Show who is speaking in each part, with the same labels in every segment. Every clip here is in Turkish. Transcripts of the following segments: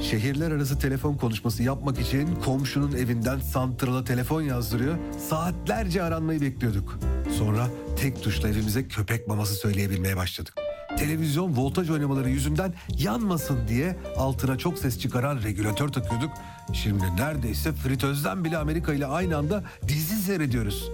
Speaker 1: Şehirler arası telefon konuşması yapmak için komşunun evinden santrala telefon yazdırıyor. Saatlerce aranmayı bekliyorduk. Sonra tek tuşla evimize köpek maması söyleyebilmeye başladık. Televizyon voltaj oynamaları yüzünden yanmasın diye altına çok ses çıkaran regülatör takıyorduk. Şimdi neredeyse fritözden bile Amerika ile aynı anda dizi seyrediyoruz.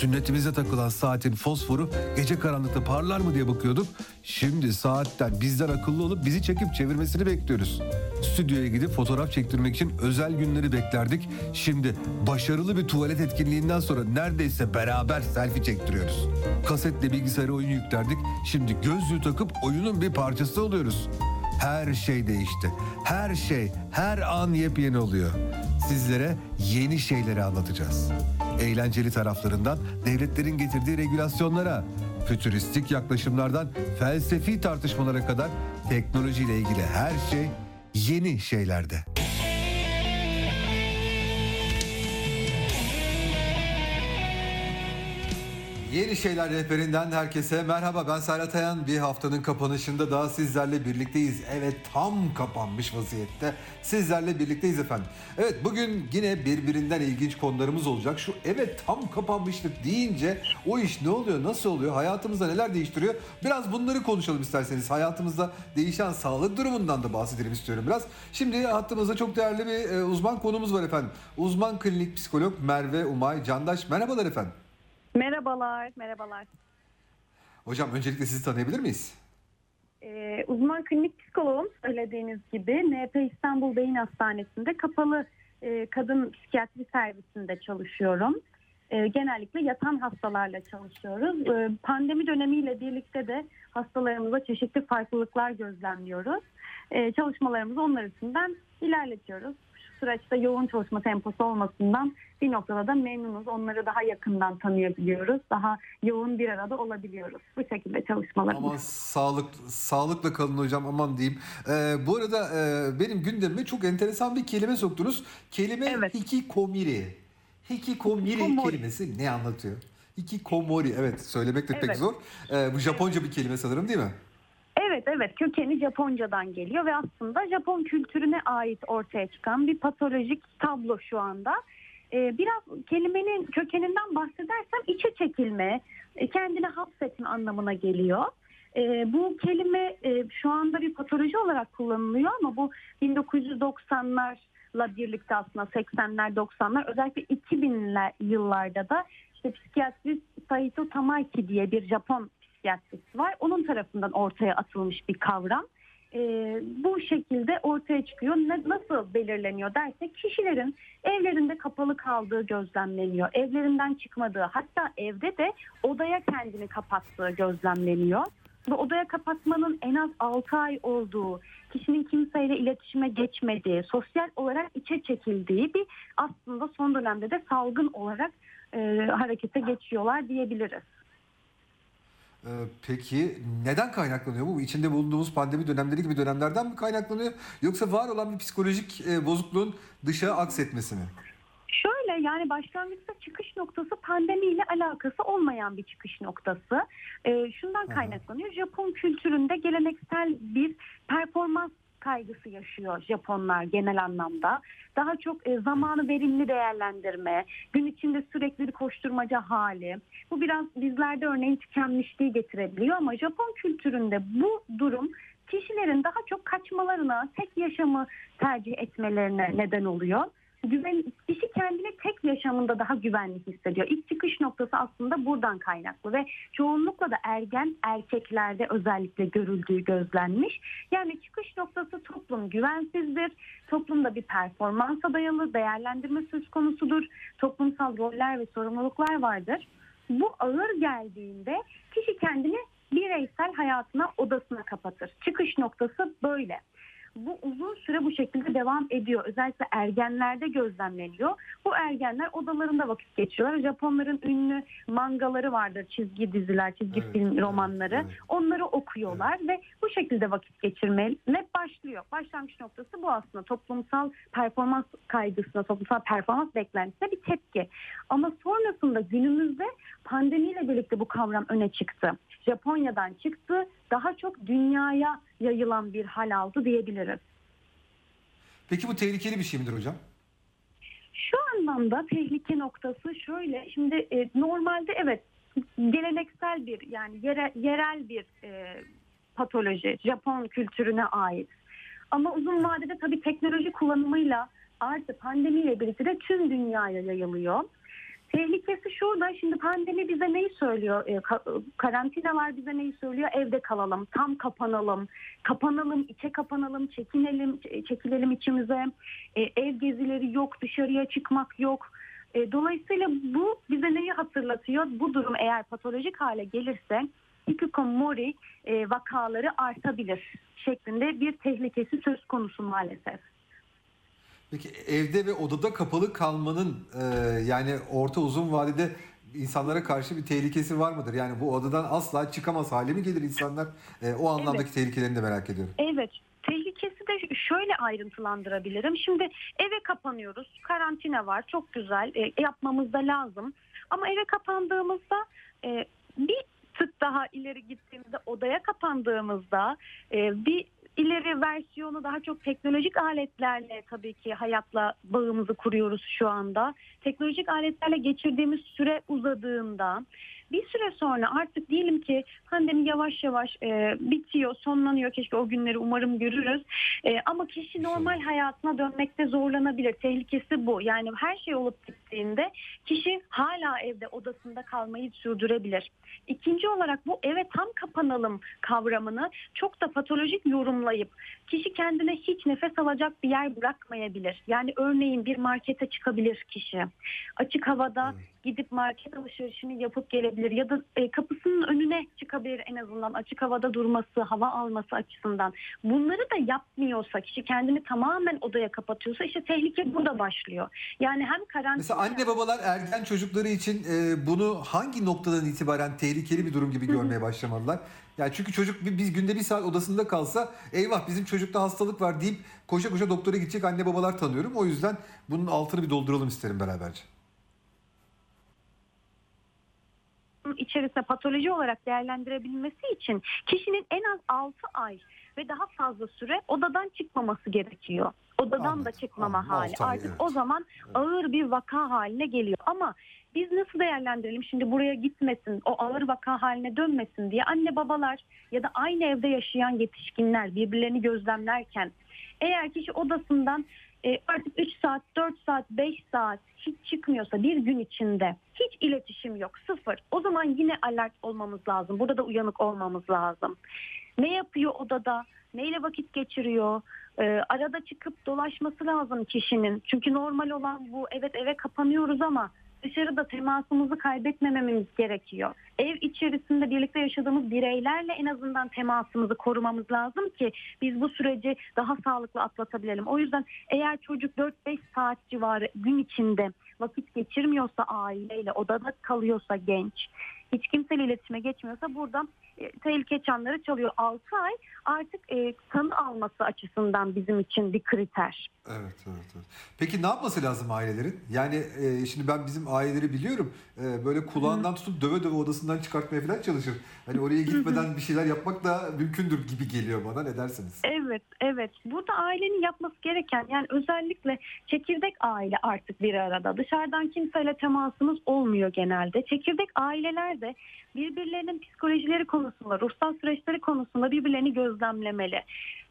Speaker 1: Sünnetimize takılan saatin fosforu gece karanlıkta parlar mı diye bakıyorduk. Şimdi saatten bizden akıllı olup bizi çekip çevirmesini bekliyoruz. Stüdyoya gidip fotoğraf çektirmek için özel günleri beklerdik. Şimdi başarılı bir tuvalet etkinliğinden sonra neredeyse beraber selfie çektiriyoruz. Kasetle bilgisayara oyun yüklerdik. Şimdi gözlüğü takıp oyunun bir parçası oluyoruz. Her şey değişti. Her şey, her an yepyeni oluyor. Sizlere yeni şeyleri anlatacağız. Eğlenceli taraflarından devletlerin getirdiği regülasyonlara, fütüristik yaklaşımlardan felsefi tartışmalara kadar teknolojiyle ilgili her şey yeni şeylerde. Yeni Şeyler Rehberinden herkese merhaba ben Serhat Ayan. Bir haftanın kapanışında daha sizlerle birlikteyiz. Evet tam kapanmış vaziyette sizlerle birlikteyiz efendim. Evet bugün yine birbirinden ilginç konularımız olacak. Şu evet tam kapanmışlık deyince o iş ne oluyor nasıl oluyor hayatımızda neler değiştiriyor? Biraz bunları konuşalım isterseniz. Hayatımızda değişen sağlık durumundan da bahsedelim istiyorum biraz. Şimdi hattımızda çok değerli bir e, uzman konumuz var efendim. Uzman klinik psikolog Merve Umay Candaş. Merhabalar efendim.
Speaker 2: Merhabalar, merhabalar.
Speaker 1: Hocam öncelikle sizi tanıyabilir miyiz?
Speaker 2: Ee, uzman klinik psikoloğum söylediğiniz gibi NP İstanbul Beyin Hastanesi'nde kapalı e, kadın psikiyatri servisinde çalışıyorum. E, genellikle yatan hastalarla çalışıyoruz. E, pandemi dönemiyle birlikte de hastalarımıza çeşitli farklılıklar gözlemliyoruz. E, çalışmalarımızı onlar üstünden ilerletiyoruz. Süreçte yoğun çalışma temposu olmasından bir noktada da memnunuz. Onları daha yakından tanıyabiliyoruz. Daha yoğun bir arada olabiliyoruz. Bu şekilde çalışmalarımız.
Speaker 1: Aman sağlık sağlıkla kalın hocam aman diyeyim. Ee, bu arada e, benim gündemime çok enteresan bir kelime soktunuz. Kelime
Speaker 2: Evet.
Speaker 1: hikikomiri. Hikikomiri
Speaker 2: Hikikomori.
Speaker 1: kelimesi ne anlatıyor? Hikikomori evet söylemek de pek
Speaker 2: Evet.
Speaker 1: zor. Ee, bu Japonca bir kelime sanırım değil mi?
Speaker 2: Evet evet kökeni Japonca'dan geliyor ve aslında Japon kültürüne ait ortaya çıkan bir patolojik tablo şu anda. Ee, biraz kelimenin kökeninden bahsedersem içe çekilme, e, kendini hapsetme anlamına geliyor. Ee, bu kelime e, şu anda bir patoloji olarak kullanılıyor ama bu 1990'larla birlikte aslında 80'ler 90'lar özellikle 2000'ler yıllarda da işte psikiyatrist Saito Tamaki diye bir Japon psikiyatrist var. Onun tarafından ortaya atılmış bir kavram. Ee, bu şekilde ortaya çıkıyor. Ne, nasıl belirleniyor dersek kişilerin evlerinde kapalı kaldığı gözlemleniyor. Evlerinden çıkmadığı hatta evde de odaya kendini kapattığı gözlemleniyor. Bu odaya kapatmanın en az 6 ay olduğu, kişinin kimseyle iletişime geçmediği, sosyal olarak içe çekildiği bir aslında son dönemde de salgın olarak e, harekete geçiyorlar diyebiliriz.
Speaker 1: Ee, peki neden kaynaklanıyor bu? İçinde bulunduğumuz pandemi dönemleri gibi dönemlerden mi kaynaklanıyor? Yoksa var olan bir psikolojik e, bozukluğun dışa aksetmesi mi?
Speaker 2: Şöyle yani başlangıçta çıkış noktası pandemiyle alakası olmayan bir çıkış noktası. Ee, şundan kaynaklanıyor. Japon kültüründe geleneksel bir performans kaygısı yaşıyor Japonlar genel anlamda. Daha çok e, zamanı verimli değerlendirme, gün içinde sürekli koşturmaca hali. Bu biraz bizlerde örneğin tükenmişliği getirebiliyor ama Japon kültüründe bu durum kişilerin daha çok kaçmalarına, tek yaşamı tercih etmelerine neden oluyor. Güven, kişi kendini tek yaşamında daha güvenli hissediyor. İlk çıkış noktası aslında buradan kaynaklı ve çoğunlukla da ergen erkeklerde özellikle görüldüğü gözlenmiş. Yani çıkış noktası toplum güvensizdir. Toplumda bir performansa dayalı değerlendirme söz konusudur. Toplumsal roller ve sorumluluklar vardır. Bu ağır geldiğinde kişi kendini bireysel hayatına odasına kapatır. Çıkış noktası böyle bu uzun süre bu şekilde devam ediyor. Özellikle ergenlerde gözlemleniyor. Bu ergenler odalarında vakit geçiriyorlar. Japonların ünlü mangaları vardır. Çizgi diziler, çizgi
Speaker 1: Evet,
Speaker 2: film
Speaker 1: evet,
Speaker 2: romanları.
Speaker 1: evet.
Speaker 2: Onları okuyorlar ve bu şekilde vakit geçirmeye başlıyor. Başlangıç noktası bu aslında. Toplumsal performans kaygısına, toplumsal performans beklentisine bir tepki. Ama sonrasında günümüzde pandemiyle birlikte bu kavram öne çıktı. Japonya'dan çıktı. Daha çok dünyaya yayılan bir hal aldı diyebiliriz.
Speaker 1: Peki bu tehlikeli bir şey midir hocam?
Speaker 2: Şu anlamda tehlike noktası şöyle. Şimdi e, normalde evet geleneksel bir yani yere, yerel bir e, patoloji Japon kültürüne ait. Ama uzun vadede tabii teknoloji kullanımıyla artı pandemiyle birlikte de tüm dünyaya yayılıyor. Tehlikesi şurada şimdi pandemi bize neyi söylüyor? E, ka- karantinalar bize neyi söylüyor? Evde kalalım, tam kapanalım, kapanalım, içe kapanalım, çekinelim, çekilelim içimize. E, ev gezileri yok, dışarıya çıkmak yok. E, dolayısıyla bu bize neyi hatırlatıyor? Bu durum eğer patolojik hale gelirse hikikomori e, vakaları artabilir şeklinde bir tehlikesi söz konusu maalesef.
Speaker 1: Peki evde ve odada kapalı kalmanın e, yani orta uzun vadede insanlara karşı bir tehlikesi var mıdır? Yani bu odadan asla çıkamaz hale mi gelir insanlar? E, o anlamdaki
Speaker 2: Evet.
Speaker 1: tehlikelerini de merak ediyorum.
Speaker 2: Evet. Tehlikesi de şöyle ayrıntılandırabilirim. Şimdi eve kapanıyoruz. Karantina var. Çok güzel. E, yapmamız da lazım. Ama eve kapandığımızda e, bir tık daha ileri gittiğimizde odaya kapandığımızda e, bir ileri versiyonu daha çok teknolojik aletlerle tabii ki hayatla bağımızı kuruyoruz şu anda. Teknolojik aletlerle geçirdiğimiz süre uzadığında bir süre sonra artık diyelim ki pandemi yavaş yavaş e, bitiyor, sonlanıyor. Keşke o günleri umarım görürüz. E, ama kişi normal hayatına dönmekte zorlanabilir. Tehlikesi bu. Yani her şey olup bittiğinde kişi hala evde odasında kalmayı sürdürebilir. İkinci olarak bu eve tam kapanalım kavramını çok da patolojik yorumlayıp kişi kendine hiç nefes alacak bir yer bırakmayabilir. Yani örneğin bir markete çıkabilir kişi. Açık havada gidip market alışverişini yapıp gelebilir ya da e, kapısının önüne çıkabilir en azından açık havada durması, hava alması açısından. Bunları da yapmıyorsa, kişi kendini tamamen odaya kapatıyorsa işte tehlike burada başlıyor. Yani hem karantina
Speaker 1: anne babalar ergen çocukları için e, bunu hangi noktadan itibaren tehlikeli bir durum gibi görmeye başlamalılar? Yani çünkü çocuk bir, biz günde bir saat odasında kalsa eyvah bizim çocukta hastalık var deyip koşa koşa doktora gidecek anne babalar tanıyorum. O yüzden bunun altını bir dolduralım isterim beraberce.
Speaker 2: içerisinde patoloji olarak değerlendirebilmesi için kişinin en az 6 ay ve daha fazla süre odadan çıkmaması gerekiyor. Odadan
Speaker 1: Anladım,
Speaker 2: da çıkmama
Speaker 1: anladım.
Speaker 2: hali.
Speaker 1: Altı ay,
Speaker 2: Artık
Speaker 1: evet.
Speaker 2: o zaman ağır bir vaka haline geliyor. Ama biz nasıl değerlendirelim? Şimdi buraya gitmesin, o ağır vaka haline dönmesin diye anne babalar ya da aynı evde yaşayan yetişkinler birbirlerini gözlemlerken eğer kişi odasından e, artık 3 saat, 4 saat, 5 saat hiç çıkmıyorsa bir gün içinde hiç iletişim yok, sıfır. O zaman yine alert olmamız lazım. Burada da uyanık olmamız lazım. Ne yapıyor odada? Neyle vakit geçiriyor? Ee, arada çıkıp dolaşması lazım kişinin. Çünkü normal olan bu evet eve kapanıyoruz ama dışarıda temasımızı kaybetmememiz gerekiyor. Ev içerisinde birlikte yaşadığımız bireylerle en azından temasımızı korumamız lazım ki biz bu süreci daha sağlıklı atlatabilelim. O yüzden eğer çocuk 4-5 saat civarı gün içinde vakit geçirmiyorsa aileyle odada kalıyorsa genç hiç kimseyle iletişime geçmiyorsa buradan e, tehlike çanları çalıyor. 6 ay artık e, tanı alması açısından bizim için bir kriter.
Speaker 1: Evet, evet, evet. Peki ne yapması lazım ailelerin? Yani e, şimdi ben bizim aileleri biliyorum. E, böyle kulağından tutup döve döve odasından çıkartmaya falan çalışır. Hani oraya gitmeden bir şeyler yapmak da mümkündür gibi geliyor bana. Ne dersiniz?
Speaker 2: Evet, evet. Burada ailenin yapması gereken yani özellikle çekirdek aile artık bir arada. Dışarıdan kimseyle temasımız olmuyor genelde. Çekirdek aileler de birbirlerinin psikolojileri konusunda, ruhsal süreçleri konusunda birbirlerini gözlemlemeli.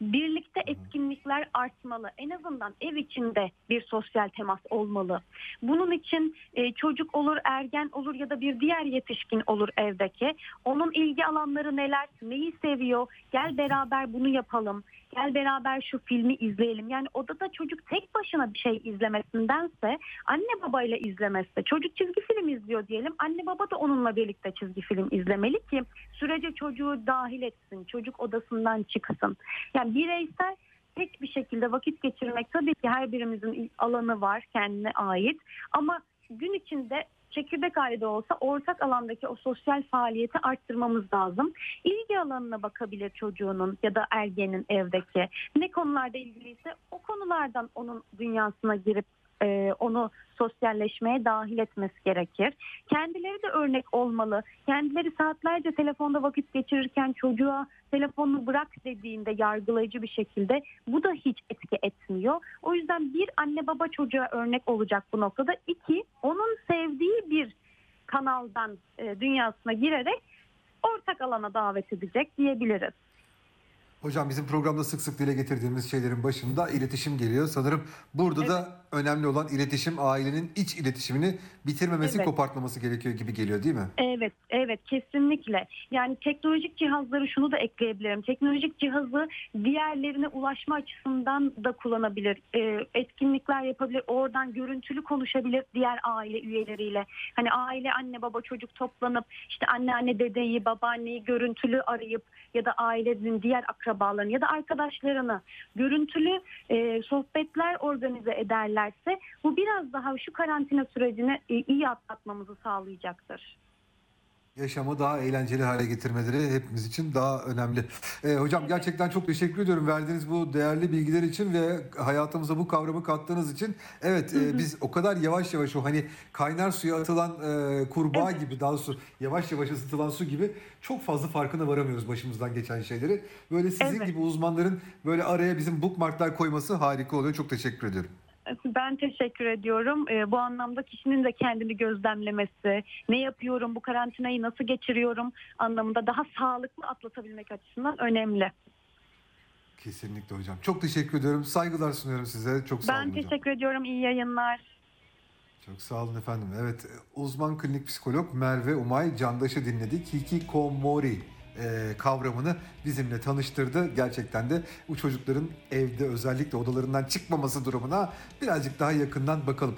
Speaker 2: Birlikte etkinlikler artmalı. En azından ev içinde bir sosyal temas olmalı. Bunun için e, çocuk olur, ergen olur ya da bir diğer yetişkin olur evdeki. Onun ilgi alanları neler, neyi seviyor? Gel beraber bunu yapalım. Gel beraber şu filmi izleyelim. Yani odada çocuk tek başına bir şey izlemesindense anne babayla izlemesi. Çocuk çizgi film izliyor diyelim. Anne baba da onunla birlikte çizgi film izlemeli ki sürece çocuğu dahil etsin. Çocuk odasından çıksın. Yani bireysel tek bir şekilde vakit geçirmek tabii ki her birimizin alanı var kendine ait. Ama gün içinde çekirdek ailede olsa ortak alandaki o sosyal faaliyeti arttırmamız lazım. İlgi alanına bakabilir çocuğunun ya da ergenin evdeki. Ne konularda ilgiliyse o konulardan onun dünyasına girip e, onu sosyalleşmeye dahil etmesi gerekir. Kendileri de örnek olmalı. Kendileri saatlerce telefonda vakit geçirirken çocuğa telefonunu bırak dediğinde yargılayıcı bir şekilde bu da hiç etki etmiyor. O yüzden bir anne baba çocuğa örnek olacak bu noktada. İki, onun sevdiği bir kanaldan e, dünyasına girerek ortak alana davet edecek diyebiliriz.
Speaker 1: Hocam bizim programda sık sık dile getirdiğimiz şeylerin başında iletişim geliyor. Sanırım burada da önemli olan iletişim ailenin iç iletişimini bitirmemesi,
Speaker 2: Evet.
Speaker 1: kopartmaması gerekiyor gibi geliyor değil mi?
Speaker 2: Evet, evet kesinlikle. Yani teknolojik cihazları şunu da ekleyebilirim. Teknolojik cihazı diğerlerine ulaşma açısından da kullanabilir. Ee, etkinlikler yapabilir. Oradan görüntülü konuşabilir diğer aile üyeleriyle. Hani aile anne baba çocuk toplanıp işte anneanne dedeyi babaanneyi görüntülü arayıp ya da ailenin diğer akrabalarını ya da arkadaşlarını görüntülü e, sohbetler organize ederlerse bu biraz daha şu karantina sürecini e, iyi atlatmamızı sağlayacaktır.
Speaker 1: Yaşamı daha eğlenceli hale getirmeleri hepimiz için daha önemli. Ee, hocam gerçekten çok teşekkür ediyorum verdiğiniz bu değerli bilgiler için ve hayatımıza bu kavramı kattığınız için. Evet e, biz o kadar yavaş yavaş o hani kaynar suya atılan e, kurbağa gibi daha doğrusu yavaş yavaş ısıtılan su gibi çok fazla farkına varamıyoruz başımızdan geçen şeyleri. Böyle sizin
Speaker 2: Evet.
Speaker 1: gibi uzmanların böyle araya bizim bookmarklar koyması harika oluyor. Çok teşekkür ediyorum.
Speaker 2: Ben teşekkür ediyorum. Ee, bu anlamda kişinin de kendini gözlemlemesi, ne yapıyorum, bu karantinayı nasıl geçiriyorum anlamında daha sağlıklı atlatabilmek açısından önemli.
Speaker 1: Kesinlikle hocam. Çok teşekkür ediyorum. Saygılar sunuyorum size. Çok sağ
Speaker 2: ben
Speaker 1: olun hocam.
Speaker 2: teşekkür ediyorum. İyi yayınlar.
Speaker 1: Çok sağ olun efendim. Evet, uzman klinik psikolog Merve Umay Candaş'ı dinledik. Hikikomori e, kavramını bizimle tanıştırdı. Gerçekten de bu çocukların evde özellikle odalarından çıkmaması durumuna birazcık daha yakından bakalım.